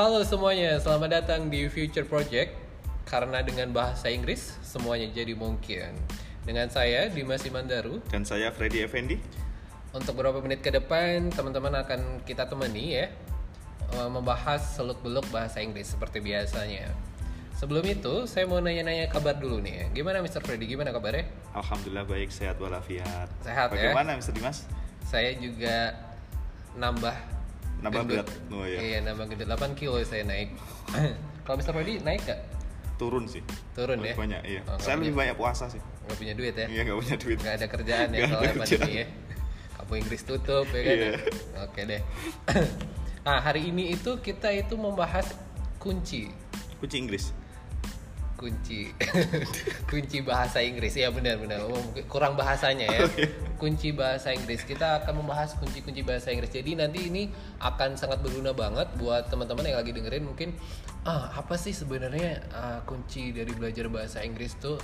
Halo semuanya, selamat datang di Future Project. Karena dengan bahasa Inggris, semuanya jadi mungkin. Dengan saya, Dimas Imandaru. Dan saya Freddy Effendi. Untuk beberapa menit ke depan, teman-teman akan kita temani ya. eh, Membahas seluk-beluk bahasa Inggris seperti biasanya. Sebelum itu, saya mau nanya-nanya kabar dulu nih. Gimana Mr. Freddy? Gimana kabarnya? Alhamdulillah baik, sehat walafiat. Sehat ya? Bagaimana Mr. Dimas? Saya juga nambah Nambah gendut. berat? Oh, iya. Iya, nambah gendut. 8 kilo saya naik. Kalau Mr. Freddy naik gak? Turun sih. Turun Lebih ya? Banyak, iya. Oh, saya lebih banyak puasa sih. Nggak punya duit ya? Iya, nggak punya duit. Nggak ada kerjaan ya kerjaan. pandemi ya. Kampung Inggris tutup ya kan? Iya. Oke deh. nah hari ini itu kita itu membahas kunci, Kunci Inggris. Kunci, kunci bahasa Inggris ya benar-benar. Oh, mungkin kurang bahasanya ya. Kunci bahasa Inggris. Kita akan membahas kunci-kunci bahasa Inggris. Jadi nanti ini akan sangat berguna banget buat teman-teman yang lagi dengerin mungkin ah apa sih sebenarnya ah, kunci dari belajar bahasa Inggris tuh.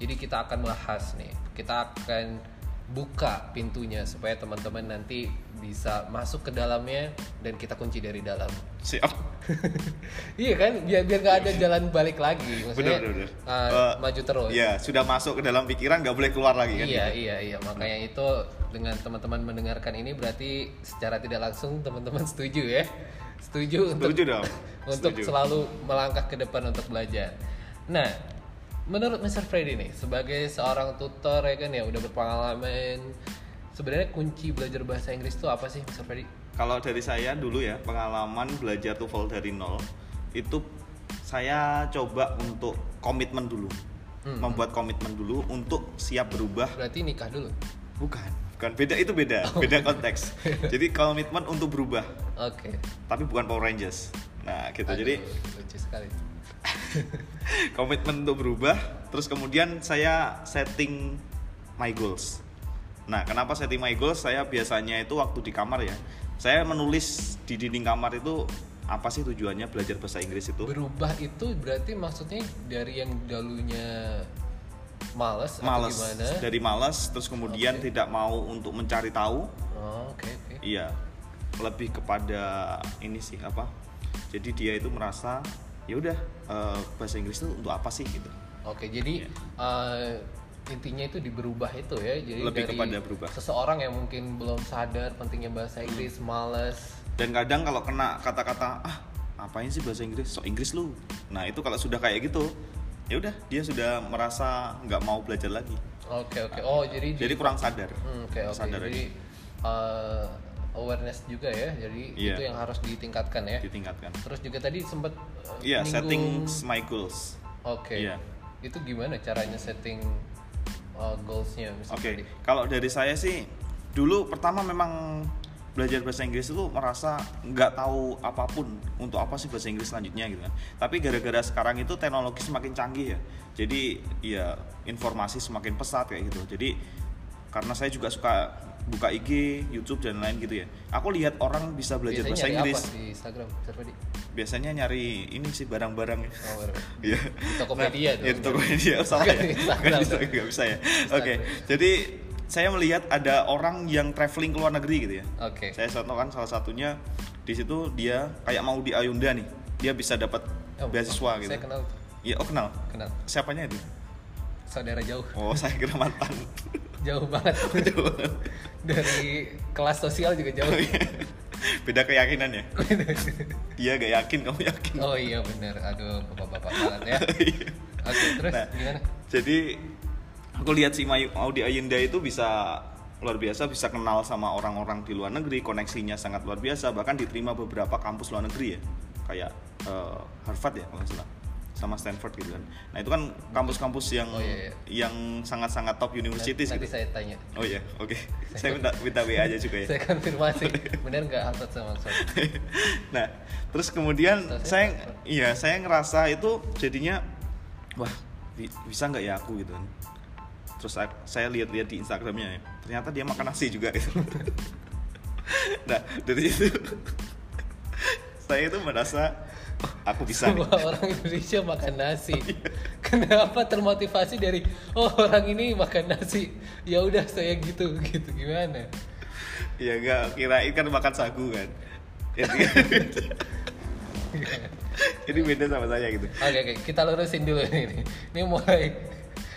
Jadi kita akan bahas nih. Kita akan buka pintunya supaya teman-teman nanti bisa masuk ke dalamnya dan kita kunci dari dalam. Siap. iya kan? Biar biar nggak ada jalan balik lagi. Maksudnya Benar, benar, benar. ah, Eh, maju terus. Iya, sudah masuk ke dalam pikiran nggak boleh keluar lagi kan? Iya iya iya makanya itu dengan teman-teman mendengarkan ini berarti secara tidak langsung teman-teman setuju ya setuju, untuk Setuju dong. untuk Setuju. selalu melangkah ke depan untuk belajar. Nah menurut Mr. Freddy nih sebagai seorang tutor ya kan ya udah berpengalaman sebenarnya kunci belajar bahasa Inggris itu apa sih Mr. Freddy? Kalau dari saya dulu ya, pengalaman belajar TOEFL dari nol itu saya coba untuk komitmen dulu. Hmm, Membuat komitmen dulu untuk siap berubah Berarti nikah dulu. Bukan, bukan beda itu beda, beda konteks. Jadi komitmen untuk berubah, Oke. tapi bukan Power Rangers. Nah, gitu. Aduh, Jadi lucu sekali. komitmen untuk berubah, terus kemudian saya setting my goals. Nah, kenapa setting my goals? Saya biasanya itu waktu di kamar ya, saya menulis di dinding kamar itu apa sih tujuannya belajar bahasa Inggris itu? Berubah itu berarti maksudnya dari yang dulunya males, Males, atau gimana? dari malas, terus kemudian Oke. tidak mau untuk mencari tahu, Oh, oke oke. Iya, lebih kepada ini sih apa? Jadi dia itu merasa ya udah eh, bahasa Inggris itu untuk apa sih gitu? Oke, jadi eh, intinya itu di berubah itu ya. Jadi Lebih dari kepada berubah. Seseorang yang mungkin belum sadar pentingnya bahasa Inggris, males. Dan kadang kalau kena kata-kata ah apain sih bahasa Inggris? So Inggris lu. Nah itu kalau sudah kayak gitu, ya udah dia sudah merasa nggak mau belajar lagi. Oke oke. Oh jadi di- Jadi kurang sadar. Hmm, Oke oke. Sadar Jadi eh, awareness juga ya. Jadi Iya. itu yang harus ditingkatkan ya. ditingkatkan. Terus juga tadi sempat eh, Iya, setting my goals. Oke. Iya. Itu gimana caranya setting uh, goalsnya? Oke, Freddy? kalau dari saya sih dulu pertama memang belajar bahasa Inggris itu merasa nggak tahu apa pun untuk apa sih bahasa Inggris selanjutnya gitu kan. Tapi gara-gara sekarang itu teknologi semakin canggih ya. Jadi ya informasi semakin pesat kayak gitu. Jadi karena saya juga suka buka IG, YouTube dan lain gitu ya. Aku lihat orang bisa belajar Biasanya bahasa Inggris. apa di Instagram. Freddy? Biasanya nyari ini sih barang-barang ya. Oh, baru. Iya. Tokopedia Nah, ya, di Tokopedia oh, salah ya. Instagram. Instagram, nggak bisa ya. Oke. Jadi saya melihat ada orang yang traveling ke luar negeri gitu ya. Oke. Saya contohkan salah satunya di situ dia kayak mau di Ayunda nih. Dia bisa dapat Oh, beasiswa gitu. Saya kenal, Iya, oh kenal. kenal. Siapanya itu? Saudara jauh, Oh, saya kira mantan. jauh banget. Dari kelas sosial juga jauh. Oh, iya. Beda keyakinan ya. Dia gak yakin, kamu yakin. Oh iya bener, aduh bapak-bapak banget ya. Iya. Oke terus Nah, gimana? Jadi aku lihat si Mayu Audi Ayunda itu bisa luar biasa bisa kenal sama orang-orang di luar negeri, koneksinya sangat luar biasa, bahkan diterima beberapa kampus luar negeri ya. Kayak eh, Harvard ya kalau salah sama Stanford gitu kan. Nah, itu kan kampus-kampus yang Oh, iya, yang sangat-sangat top universities Nanti gitu. saya tanya. Oh iya, oke. Saya minta minta WA aja juga ya. Saya konfirmasi, bener nggak Harvard sama Oxford? nah, terus kemudian saya saya Stanford. iya, saya ngerasa itu jadinya wah, bi- bisa nggak ya aku gitu kan. Terus saya lihat-lihat di Instagramnya ya, ternyata dia makan nasi juga gitu. nah, dari itu saya itu merasa "Oh, aku bisa nih. Semua orang Indonesia makan nasi. Kenapa termotivasi dari oh orang ini makan nasi? Ya udah saya gitu gitu gimana? Ya enggak, kirain kan makan sagu kan. Jadi beda sama saya gitu. Oke oke kita lurusin dulu ini. Ini mulai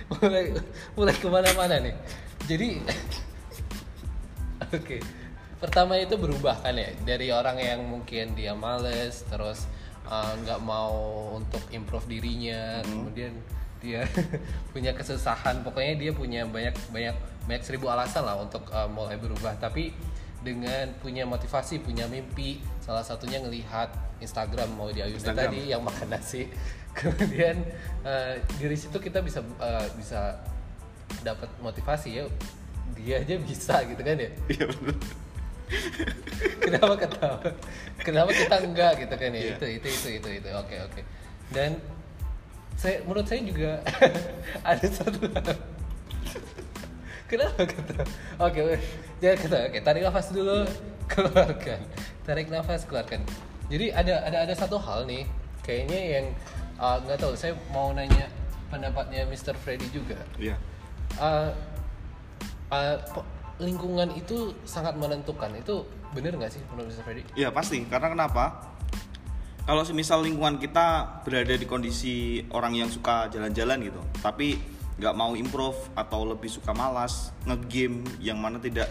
mulai mulai ke mana-mana nih. Jadi oke pertama itu berubah kan ya dari orang yang mungkin dia males terus uh, nggak mau untuk improve dirinya. Kemudian dia punya kesusahan. Pokoknya dia punya banyak banyak banyak seribu alasan lah untuk uh, mulai berubah. Tapi dengan punya motivasi punya mimpi salah satunya ngelihat Instagram. Mau di Ayunda tadi yang makan nasi. Kemudian uh, dari situ kita bisa uh, bisa dapat motivasi ya. Dia aja bisa gitu kan ya? Iya benar. Kenapa ketawa? Kenapa kita enggak gitu kan ya? Iya. itu itu itu itu itu. Oke oke. Dan saya menurut saya juga ada satu hal. kenapa ketawa? Oke oke. jangan ketawa. Oke tarik nafas dulu. Keluarkan. Tarik nafas keluarkan. Jadi ada ada ada satu hal nih. Kayaknya yang uh, nggak tahu. Saya mau nanya pendapatnya Mr. Freddy juga. Iya. uh, uh, po- lingkungan itu sangat menentukan itu bener nggak sih menurut Mr. Freddy? Iya pasti. Karena kenapa? Kalau semisal lingkungan kita berada di kondisi orang yang suka jalan-jalan gitu, tapi nggak mau improve atau lebih suka malas ngegame yang mana tidak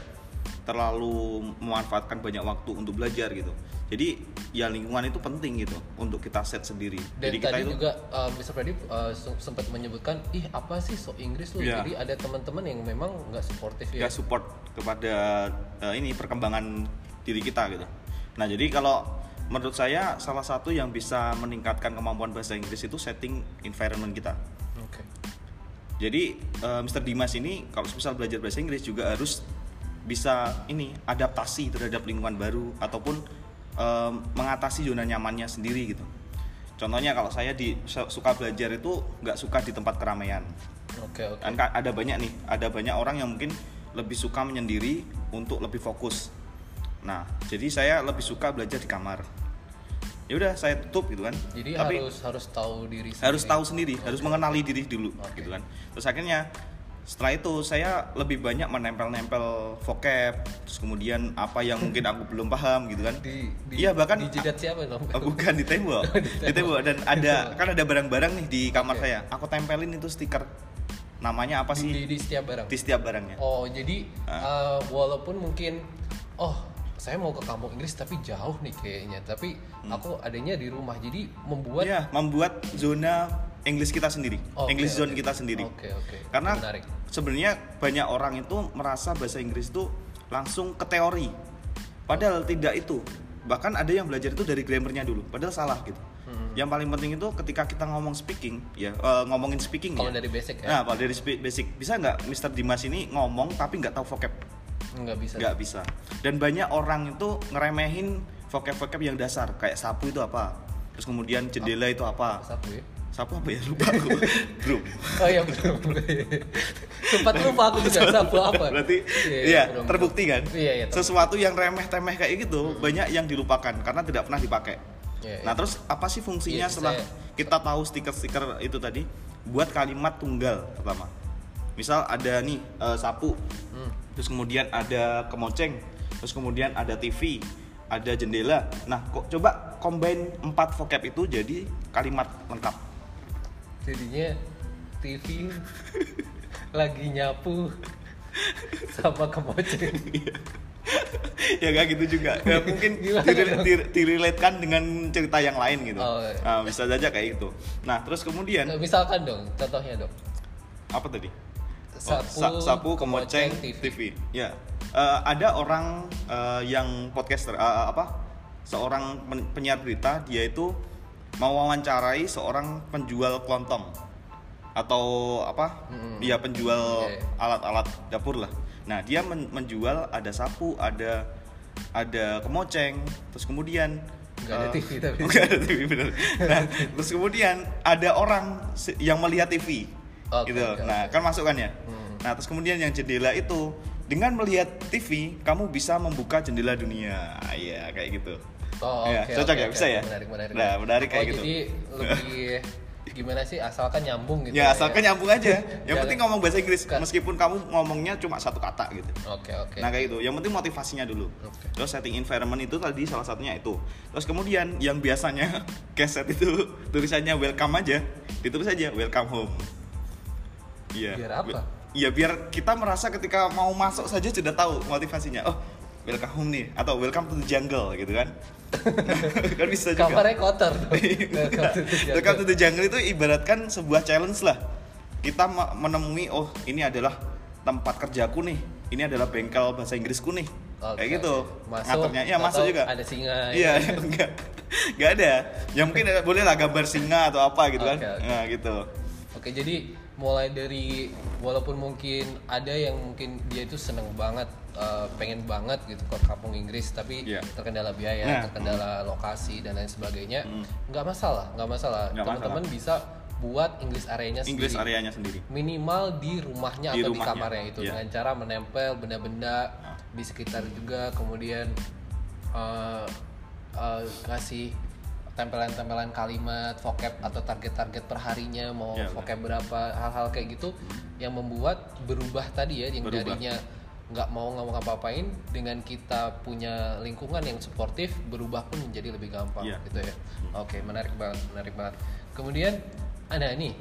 terlalu memanfaatkan banyak waktu untuk belajar gitu. Jadi ya lingkungan itu penting gitu untuk kita set sendiri. Dan Jadi kita tadi itu juga uh, Mr. Freddy uh, se- sempat menyebutkan, ih apa sih so Inggris lu? Iya. Jadi ada teman-teman yang memang nggak suportif ya. nggak support kepada eh, ini perkembangan diri kita gitu. Nah jadi kalau menurut saya salah satu yang bisa meningkatkan kemampuan bahasa Inggris itu setting environment kita. Oke. Jadi eh, Mr. Dimas ini kalau misal belajar bahasa Inggris juga harus bisa ini adaptasi terhadap lingkungan baru ataupun eh, mengatasi zona nyamannya sendiri gitu. Contohnya kalau saya di su- suka belajar itu nggak suka di tempat keramaian. Oke oke. Kan ka- ada banyak nih, ada banyak orang yang mungkin lebih suka menyendiri untuk lebih fokus. Nah, jadi saya lebih suka belajar di kamar. Ya udah, saya tutup gitu kan. Jadi Tapi harus harus tahu diri harus sendiri. tahu sendiri, harus mengenali diri dulu Oke. gitu kan. Terus akhirnya setelah itu saya lebih banyak menempel-nempel vocab, terus kemudian apa yang mungkin aku belum paham gitu kan. Di, di, Iya, bahkan- di jidat siapa dong? Oh, bukan di tembok. di tembok dan ada kan ada barang-barang nih di kamar Oke. saya. Aku tempelin itu stiker. Namanya apa di, sih? di, di setiap barang. Di setiap barangnya. Oh jadi Ah. uh, walaupun mungkin oh saya mau ke kampung Inggris tapi jauh nih kayaknya tapi aku adanya di rumah jadi membuat Iya, membuat zona English kita sendiri, Oke, English zone oke. kita sendiri. Oke oke. Karena menarik. sebenarnya banyak orang itu merasa bahasa Inggris itu langsung ke teori, padahal tidak itu. Bahkan ada yang belajar itu dari grammarnya dulu, padahal salah gitu. Hmm. Yang paling penting itu ketika kita ngomong speaking, ya eh, ngomongin speaking Kalau ya. dari basic ya Nah, kalau dari basic bisa nggak Mr. Dimas ini ngomong tapi nggak tahu vocab? nggak bisa. nggak bisa dan banyak orang itu ngeremehin vocab-vocab yang dasar kayak sapu itu apa terus kemudian jendela itu apa Sapu ya. Sapu apa ya lupa aku bro Oh iya betul. Sempat lupa aku juga sapu apa. berarti Iya, iya belum, terbukti kan. Iya iya. terbukti. sesuatu yang remeh-temeh kayak gitu banyak yang dilupakan karena tidak pernah dipakai Iya, nah iya. terus apa sih fungsinya Iya, setelah saya- kita tahu stiker-stiker itu tadi buat kalimat tunggal pertama misal ada nih eh, sapu Hmm. terus kemudian ada kemoceng terus kemudian ada TV ada jendela nah kok coba combine empat vocab itu jadi kalimat lengkap Jadinya TV lagi nyapu sama kemoceng. ya gak gitu juga ya, mungkin direlatekan dengan cerita yang lain gitu Oh, iya. Nah, bisa saja kayak gitu nah terus kemudian Misalkan dong, contohnya dong. apa tadi Sapu, Oh, sa- sapu kemoceng TV. TV. Ya, Eh, ada orang eh, yang podcaster eh, apa? Seorang pen- penyiar berita, dia itu mau wawancarai seorang penjual kelontong atau apa? Mm-mm. Dia penjual Oke. alat-alat dapur lah. Nah, dia men- menjual ada sapu, ada ada kemoceng, terus kemudian Nggak ada eh, TV tapi. ada TV bener. Nah, terus kemudian ada orang yang melihat TV, Oke, gitu. oke, nah, oke. kan masuk kan ya. Hmm. Nah, terus kemudian yang jendela itu dengan melihat TV, kamu bisa membuka jendela dunia. Iya, kayak gitu. Oh, Ya, oke, cocok oke, ya, bisa ya? Menarik, menarik. Nah, menarik kayak oh, gitu. Jadi lebih gimana sih asalkan nyambung gitu ya asalkan nyambung aja yang penting ngomong bahasa Inggris Ka- meskipun kamu ngomongnya cuma satu kata gitu oke oke Nah kayak gitu. Yang penting motivasinya dulu. Oke. Terus setting environment itu tadi salah satunya itu. Terus kemudian yang biasanya keset itu tulisannya welcome aja, ditulis aja welcome home. Iya. Biar apa? Iya biar kita merasa ketika mau masuk saja sudah tahu motivasinya. Oh welcome home nih atau welcome to the jungle gitu kan. kan bisa juga. kamarnya kotor dong. Welcome to the jungle. Itu ibaratkan sebuah challenge lah. Kita me- menemui oh ini adalah tempat kerjaku nih. Ini adalah bengkel bahasa Inggrisku nih. Oke, Kayak gitu. Masuk, Ngaturnya ya masuk juga. ada singa, Iya, ya. enggak. Enggak ada. Ya mungkin ada- boleh lah gambar singa atau apa gitu kan. Oke, oke. Nah, gitu. Oke, jadi mulai dari walaupun mungkin ada yang mungkin dia itu seneng banget, eh, pengen banget gitu ke kampung Inggris, tapi Iya. terkendala biaya, Nah, terkendala lokasi dan lain sebagainya, Hmm. nggak masalah, nggak masalah. Teman-teman bisa buat English area-nya Inggris sendiri. areanya sendiri. Minimal di rumahnya Di atau di rumahnya, kamarnya itu iya. dengan cara menempel benda-benda di sekitar juga, kemudian eh, eh, kasih tempelan-tempelan kalimat, vocab atau target-target perharinya mau Ya, vocab berapa hal-hal kayak gitu yang membuat berubah tadi ya yang Berubah. darinya nggak mau ngomong apa-apain dengan kita punya lingkungan yang suportif berubah pun menjadi lebih gampang Iya. gitu ya. Oke, menarik banget, menarik banget. Kemudian ada nih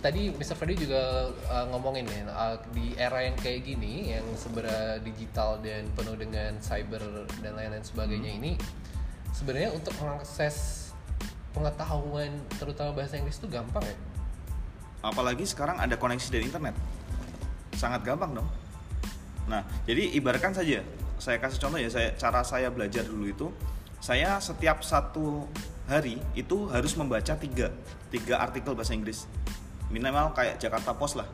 tadi Mr. Freddy juga uh, ngomongin nih uh, di era yang kayak gini yang sebenarnya digital dan penuh dengan cyber dan lain-lain sebagainya Hmm. ini sebenarnya untuk mengakses pengetahuan terutama bahasa Inggris itu gampang ya Apalagi sekarang ada koneksi dari internet. Sangat gampang dong. Nah, jadi ibaratkan saja, saya kasih contoh ya, saya cara saya belajar dulu itu, saya setiap satu hari itu harus membaca tiga, tiga artikel bahasa Inggris. Minimal kayak Jakarta Post lah.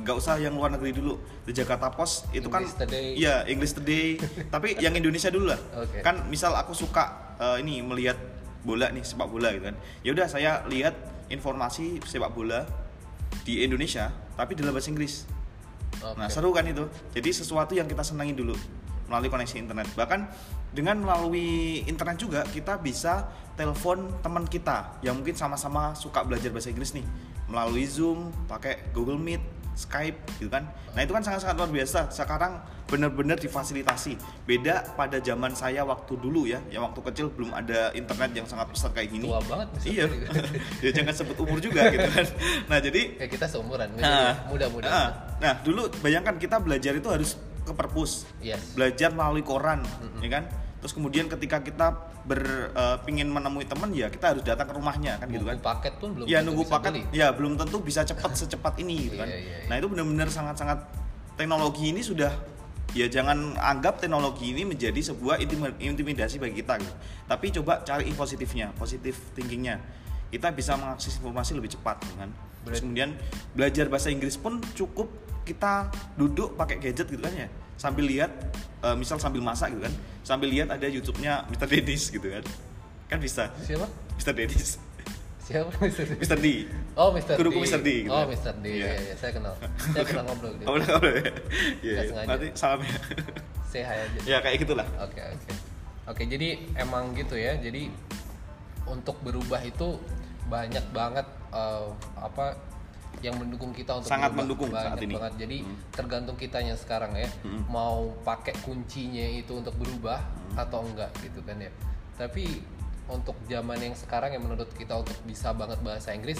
Nggak usah yang luar negeri dulu. Di Jakarta Post itu kan, English Today. iya English Today. tapi yang Indonesia dulu lah. Oke. Kan misal aku suka eh, ini melihat bola nih sepak bola gitu kan. Ya udah saya lihat informasi sepak bola di Indonesia tapi dalam bahasa Inggris. Oke. Nah, seru kan itu. Jadi sesuatu yang kita senangi dulu melalui koneksi internet. Bahkan dengan melalui internet juga kita bisa telepon teman kita yang mungkin sama-sama suka belajar bahasa Inggris nih melalui Zoom, pakai Google Meet, Skype gitu kan. Nah, itu kan sangat-sangat luar biasa. Sekarang benar-benar difasilitasi. Beda pada zaman saya waktu dulu ya, yang waktu kecil belum ada internet yang sangat besar kayak gini. Tua banget. Iya. Ya jangan sebut umur juga gitu kan. Nah, jadi kayak kita seumuran Nah, muda-muda nah, nah, dulu bayangkan kita belajar itu harus ke perpus. yes Belajar melalui koran, ya kan? Terus kemudian ketika kita ber pingin menemui teman ya kita harus datang ke rumahnya kan gitu kan. paket pun belum Ya tentu nunggu bisa paket beli. ya belum tentu bisa cepat secepat ini gitu kan. Iya, iya, iya. Nah, itu benar-benar sangat-sangat teknologi ini sudah ya jangan anggap teknologi ini menjadi sebuah intim- intimidasi bagi kita gitu. Tapi coba cari positifnya, positif thinkingnya. Kita bisa mengakses informasi lebih cepat gitu kan. Terus kemudian belajar bahasa Inggris pun cukup kita duduk pakai gadget gitu kan ya sambil lihat eh, misal sambil masak gitu kan sambil lihat ada YouTube-nya Mr. Dennis gitu kan kan bisa siapa Mr. Dennis siapa Mr. D? Mr. D Oh, Mr. Guruku D. Mr. D, gitu Oh, ya. Mr. D. Iya. Iya, iya, saya kenal. Saya pernah ngobrol gitu. Udah, udah. Iya, iya. Nanti salam ya. Say hi aja. ya kayak gitulah. Oke, oke. Oke, jadi emang gitu ya. Jadi untuk berubah itu banyak banget eh, apa yang mendukung kita untuk Sangat berubah. mendukung banyak saat ini. banget. Jadi Hmm. tergantung kitanya sekarang ya mau pakai kuncinya itu untuk berubah Hmm. atau enggak gitu kan ya. Tapi untuk zaman yang sekarang yang menurut kita untuk bisa banget bahasa Inggris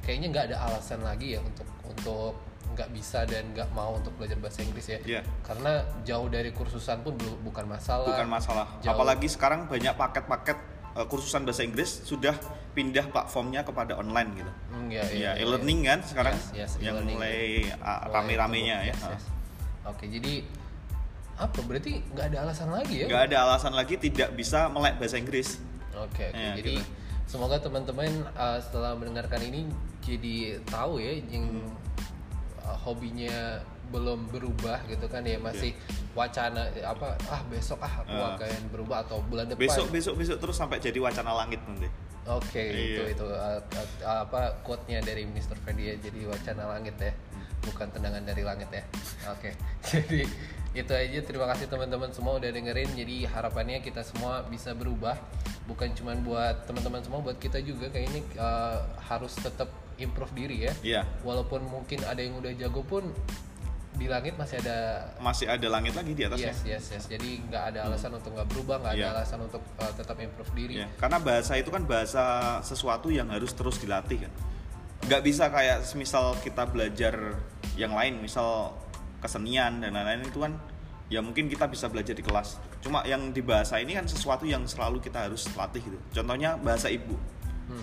kayaknya nggak ada alasan lagi ya untuk untuk nggak bisa dan nggak mau untuk belajar bahasa Inggris ya. Iya. Karena jauh dari kursusan pun bukan masalah. Bukan masalah. Jauh. Apalagi sekarang banyak paket-paket eh, kursusan bahasa Inggris sudah pindah platformnya kepada online gitu. Hmm, ya, Ya, e-learning kan sekarang Yes, yes, yang e-learning. mulai Mulai rame-ramenya ya. Yes, yes. Oke, jadi apa? Berarti nggak ada alasan lagi ya? Nggak ada alasan lagi tidak bisa melek bahasa Inggris. Oke, oke. Ya, jadi gitu. semoga teman-teman uh, setelah mendengarkan ini jadi tahu ya yang Hmm. uh, hobinya belum berubah gitu kan ya masih wacana eh, apa ah besok ah aku Ah. akan berubah atau bulan depan. Besok besok besok terus sampai jadi wacana langit nanti. Oke, itu Iya. itu uh, uh, apa quote-nya dari Mr. Freddy ya, jadi wacana langit ya, bukan tendangan dari langit ya. Oke, jadi itu aja. Terima kasih teman-teman semua udah dengerin. Jadi harapannya kita semua bisa berubah bukan cuma buat teman-teman semua buat kita juga kayak ini uh, harus tetap improve diri ya Iya. walaupun mungkin ada yang udah jago pun di langit masih ada Masih ada langit lagi di atasnya. yes yes yes jadi nggak ada alasan untuk nggak berubah nggak ada Iya. alasan untuk uh, tetap improve diri Ya, karena bahasa itu kan bahasa sesuatu yang harus terus dilatih kan. Nggak bisa kayak misal kita belajar yang lain, misal kesenian dan lain-lain itu kan ya mungkin kita bisa belajar di kelas. Cuma yang di bahasa ini kan sesuatu yang selalu kita harus latih gitu. Contohnya bahasa ibu,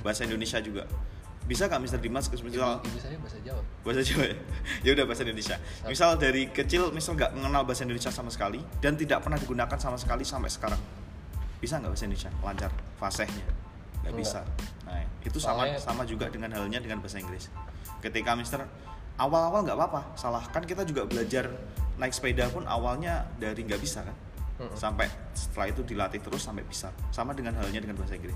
bahasa Indonesia juga. Bisa nggak Mr. Dimas? Misal ibu saya bahasa Jawa. Bahasa Jawa ya? ya udah bahasa Indonesia. Misal dari kecil misal nggak mengenal bahasa Indonesia sama sekali dan tidak pernah digunakan sama sekali sampai sekarang. Bisa nggak bahasa Indonesia? Lancar. Fasihnya nggak Enggak. bisa. Nah itu sama Soalnya- sama juga dengan halnya dengan bahasa Inggris. Ketika Mister awal-awal nggak apa-apa. Salah. Kan kita juga belajar naik sepeda pun awalnya dari nggak bisa kan? Sampai setelah itu dilatih terus sampai bisa. Sama dengan halnya dengan bahasa Inggris.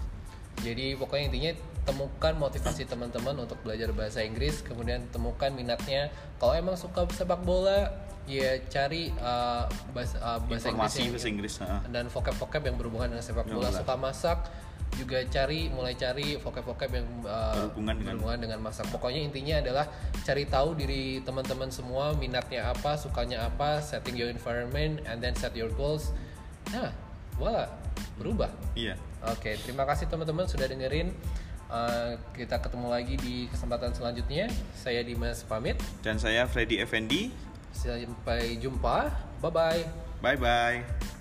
Jadi pokoknya intinya temukan motivasi teman-teman untuk belajar bahasa Inggris, kemudian temukan minatnya. Kalau emang suka sepak bola, ya cari uh, bahasa, uh, bahasa informasi Inggris bahasa Inggris nah. dan vocab-vocab yang berhubungan dengan sepak Ya, bola. benar. Suka masak, juga cari mulai cari vocab-vocab yang uh, Berhubungan dengan- berhubungan dengan masak. Pokoknya intinya adalah cari tahu diri teman-teman semua minatnya apa, sukanya apa, setting your environment and then set your goals. Nah, voila, berubah. iya Oke, terima kasih teman-teman sudah dengerin. Uh, kita ketemu lagi di kesempatan selanjutnya. Saya Dimas pamit. dan saya Freddy Effendi Sampai jumpa. Bye bye. bye bye